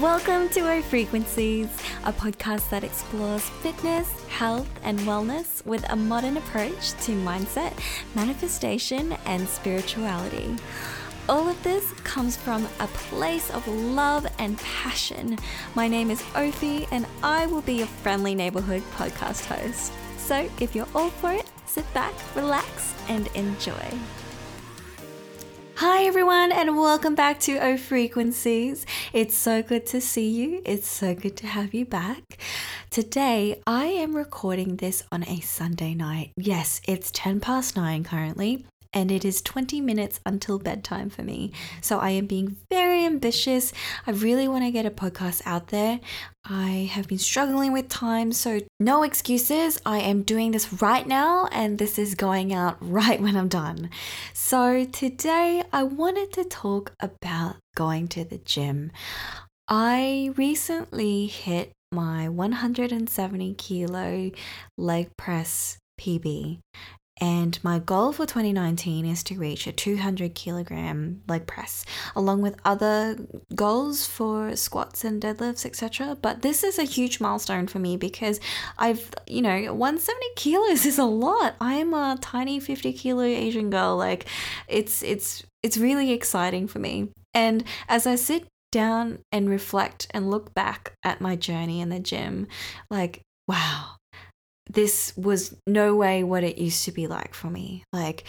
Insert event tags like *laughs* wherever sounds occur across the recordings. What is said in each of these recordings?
Welcome to O Frequencies, a podcast that explores fitness, health, and wellness with a modern approach to mindset, manifestation, and spirituality. All of this comes from a place of love and passion. My name is Ophi, and I will be your friendly neighborhood podcast host. So if you're all for it, sit back, relax, and enjoy. Hi, everyone, and welcome back to O Frequencies. It's so good to see you. It's so good to have you back. Today, I am recording this on a Sunday night. Yes, it's 10 past 9 currently, and it is 20 minutes until bedtime for me. So I am being very ambitious. I really want to get a podcast out there. I have been struggling with time, so no excuses. I am doing this right now, and this is going out *laughs* right when I'm done. So today, I wanted to talk about going to the gym. I recently hit my 170 kilo leg press PB and my goal for 2019 is to reach a 200 kilogram leg press, along with other goals for squats and deadlifts, etc. But this is a huge milestone for me because I've, you know, 170 kilos is a lot. I am a tiny 50 kilo Asian girl. Like, it's it's it's really exciting for me. And as I sit down and reflect and look back at my journey in the gym, like, wow, this was no way what it used to be like for me. Like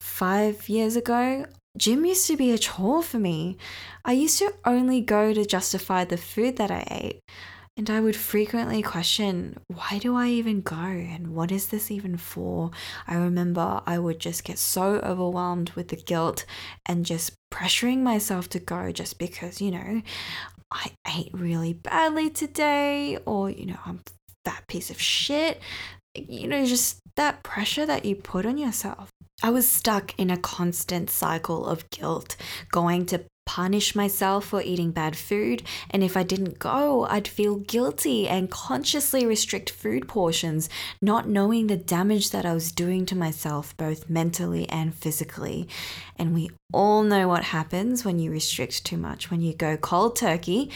five years ago, gym used to be a chore for me. I used to only go to justify the food that I ate. And I would frequently question, why do I even go? And what is this even for? I remember I would just get so overwhelmed with the guilt and just pressuring myself to go just because, you know, I ate really badly today, or, you know, I'm that piece of shit. You know, just that pressure that you put on yourself. I was stuck in a constant cycle of guilt, going to punish myself for eating bad food. And if I didn't go, I'd feel guilty and consciously restrict food portions, not knowing the damage that I was doing to myself, both mentally and physically. And we all know what happens when you restrict too much. When you go cold turkey,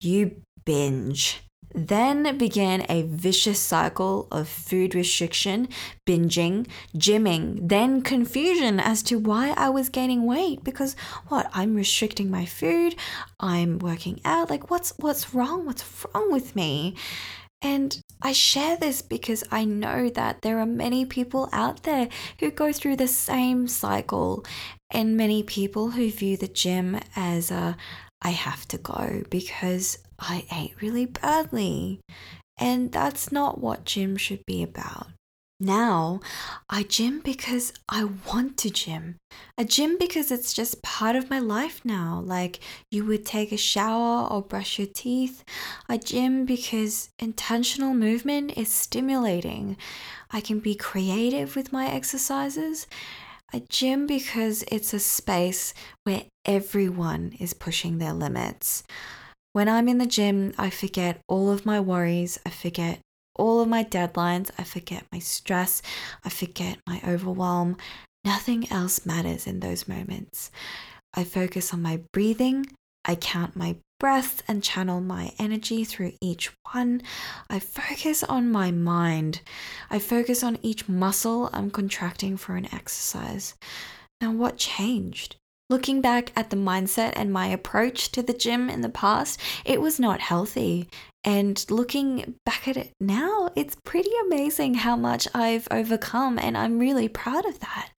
you binge. Then began a vicious cycle of food restriction, binging, gymming, then confusion as to why I was gaining weight because what I'm restricting my food, I'm working out, like what's what's wrong? What's wrong with me? And I share this because I know that there are many people out there who go through the same cycle, and many people who view the gym as a I have to go because I ate really badly. And that's not what gym should be about. Now, I gym because I want to gym. I gym because it's just part of my life now. Like you would take a shower or brush your teeth. I gym because intentional movement is stimulating. I can be creative with my exercises. I gym because it's a space where everyone is pushing their limits. When I'm in the gym, I forget all of my worries, I forget all of my deadlines, I forget my stress, I forget my overwhelm. Nothing else matters in those moments. I focus on my breathing, I count my breaths and channel my energy through each one. I focus on my mind. I focus on each muscle I'm contracting for an exercise. Now, what changed? Looking back at the mindset and my approach to the gym in the past, it was not healthy. And looking back at it now, it's pretty amazing how much I've overcome, and I'm really proud of that.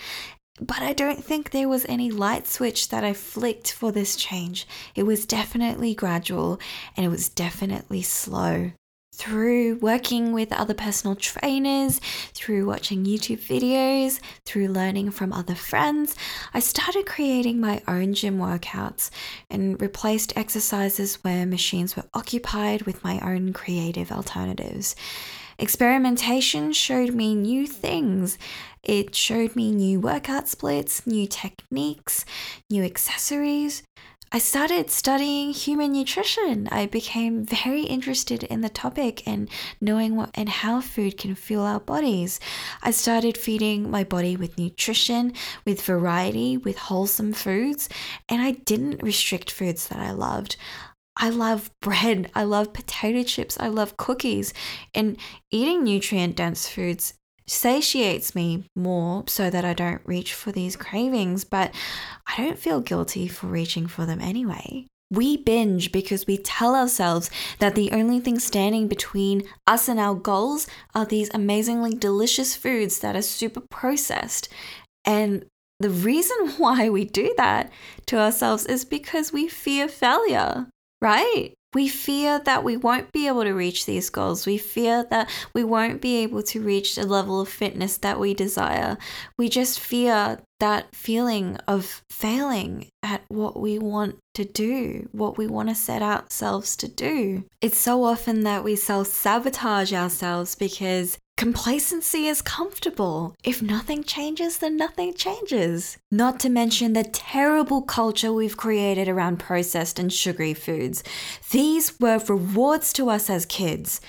But I don't think there was any light switch that I flicked for this change. It was definitely gradual and it was definitely slow through working with other personal trainers, through watching YouTube videos, through learning from other friends, I started creating my own gym workouts and replaced exercises where machines were occupied with my own creative alternatives. Experimentation showed me new things. It showed me new workout splits, new techniques, new accessories, I started studying human nutrition. I became very interested in the topic and knowing what and how food can fuel our bodies. I started feeding my body with nutrition, with variety, with wholesome foods, and I didn't restrict foods that I loved. I love bread. I love potato chips. I love cookies. And eating nutrient dense foods satiates me more so that I don't reach for these cravings, but I don't feel guilty for reaching for them anyway. We binge because we tell ourselves that the only thing standing between us and our goals are these amazingly delicious foods that are super processed. And the reason *laughs* why we do that to ourselves is because we fear failure, right? We fear that we won't be able to reach these goals. We fear that we won't be able to reach the level of fitness that we desire. We just fear that feeling of failing at what we want to do, what we want to set ourselves to do. It's so often that we self sabotage ourselves because Complacency is comfortable. If nothing changes, then nothing changes. Not to mention the terrible culture we've created around processed and sugary foods. These were rewards to us as kids.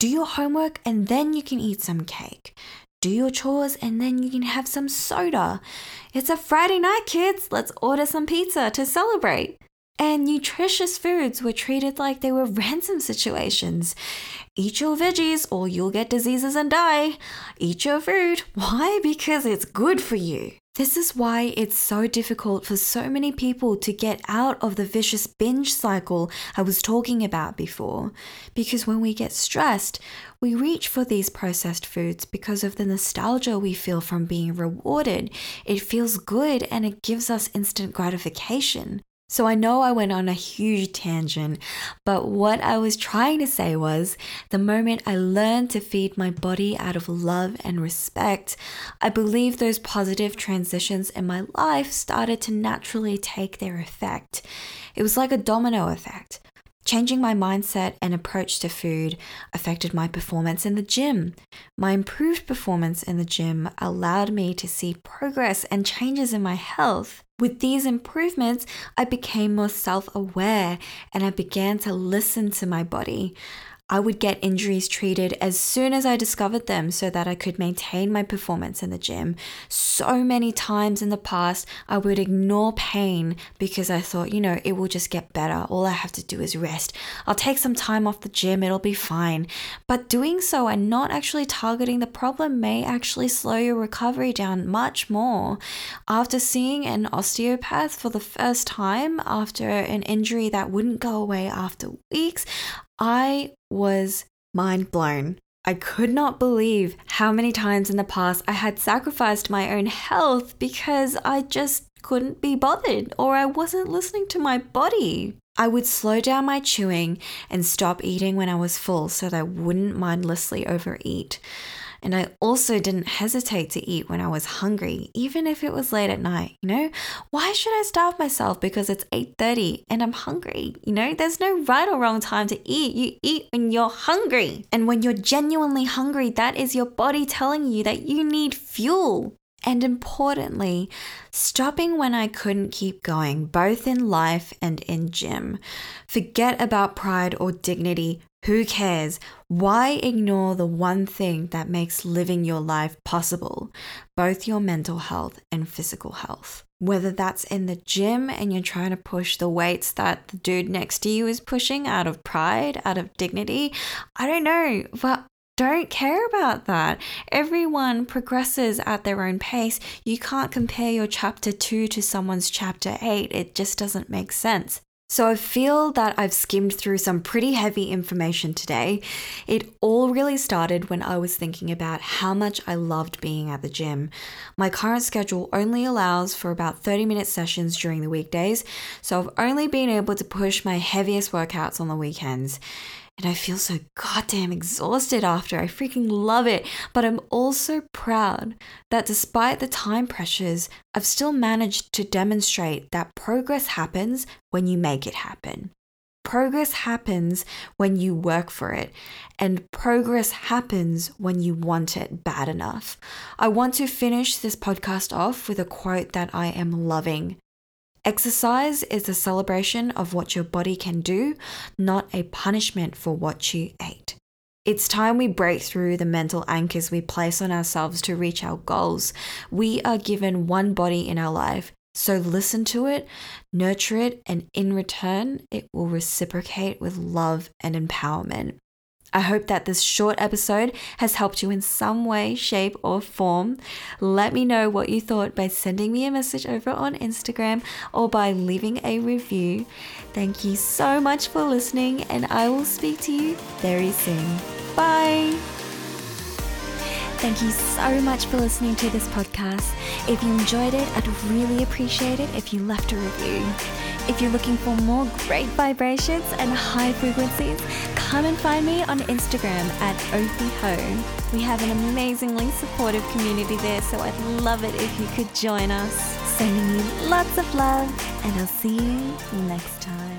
Do your homework and then you can eat some cake. Do your chores and then you can have some soda. It's a Friday night, kids. Let's order some pizza to celebrate. And nutritious foods were treated like they were ransom situations. Eat your veggies or you'll get diseases and die. Eat your food. Why? Because it's good for you. This is why it's so difficult for so many people to get out of the vicious binge cycle I was talking about before. Because when we get stressed, we reach for these processed foods because of the nostalgia we feel from being rewarded. It feels good and it gives us instant gratification. So I know I went on a huge tangent, but what I was trying to say was the moment I learned to feed my body out of love and respect, I believe those positive transitions in my life started to naturally take their effect. It was like a domino effect. Changing my mindset and approach to food affected my performance in the gym. My improved performance in the gym allowed me to see progress and changes in my health. With these improvements, I became more self aware and I began to listen to my body. I would get injuries treated as soon as I discovered them so that I could maintain my performance in the gym. So many times in the past, I would ignore pain because I thought, you know, it will just get better. All I have to do is rest. I'll take some time off the gym, it'll be fine. But doing so and not actually targeting the problem may actually slow your recovery down much more. After seeing an osteopath for the first time after an injury that wouldn't go away after weeks, I was mind blown. I could not believe how many times in the past I had sacrificed my own health because I just couldn't be bothered or I wasn't listening to my body. I would slow down my chewing and stop eating when I was full so that I wouldn't mindlessly overeat. And I also didn't hesitate to eat when I was hungry, even if it was late at night, you know? Why should I starve myself because it's 8:30 and I'm hungry? You know, there's no right or wrong time to eat. You eat when you're hungry. And when you're genuinely hungry, that is your body telling you that you need fuel. And importantly, stopping when I couldn't keep going, both in life and in gym. Forget about pride or dignity. Who cares? Why ignore the one thing that makes living your life possible, both your mental health and physical health? Whether that's in the gym and you're trying to push the weights that the dude next to you is pushing out of pride, out of dignity, I don't know, but don't care about that. Everyone progresses at their own pace. You can't compare your chapter 2 to someone's chapter 8. It just doesn't make sense. So I feel that I've skimmed through some pretty heavy information today. It all really started when I was thinking about how much I loved being at the gym. My current schedule only allows for about 30 minute sessions during the weekdays, so I've only been able to push my heaviest workouts on the weekends and I feel so goddamn exhausted after. I freaking love it. But I'm also proud that despite the time pressures, I've still managed to demonstrate that progress happens when you make it happen. Progress happens when you work for it, and progress happens when you want it bad enough. I want to finish this podcast off with a quote that I am loving. Exercise is a celebration of what your body can do, not a punishment for what you ate. It's time we break through the mental anchors we place on ourselves to reach our goals. We are given one body in our life. So listen to it, nurture it, and in return, it will reciprocate with love and empowerment. I hope that this short episode has helped you in some way, shape, or form. Let me know what you thought by sending me a message over on Instagram or by leaving a review. Thank you so much for listening, and I will speak to you very soon. Bye. Thank you so much for listening to this podcast. If you enjoyed it, I'd really appreciate it if you left a review. If you're looking for more great vibrations and high frequencies, come and find me on Instagram at OphiHo. We have an amazingly supportive community there, so I'd love it if you could join us. Sending you lots of love, and I'll see you next time.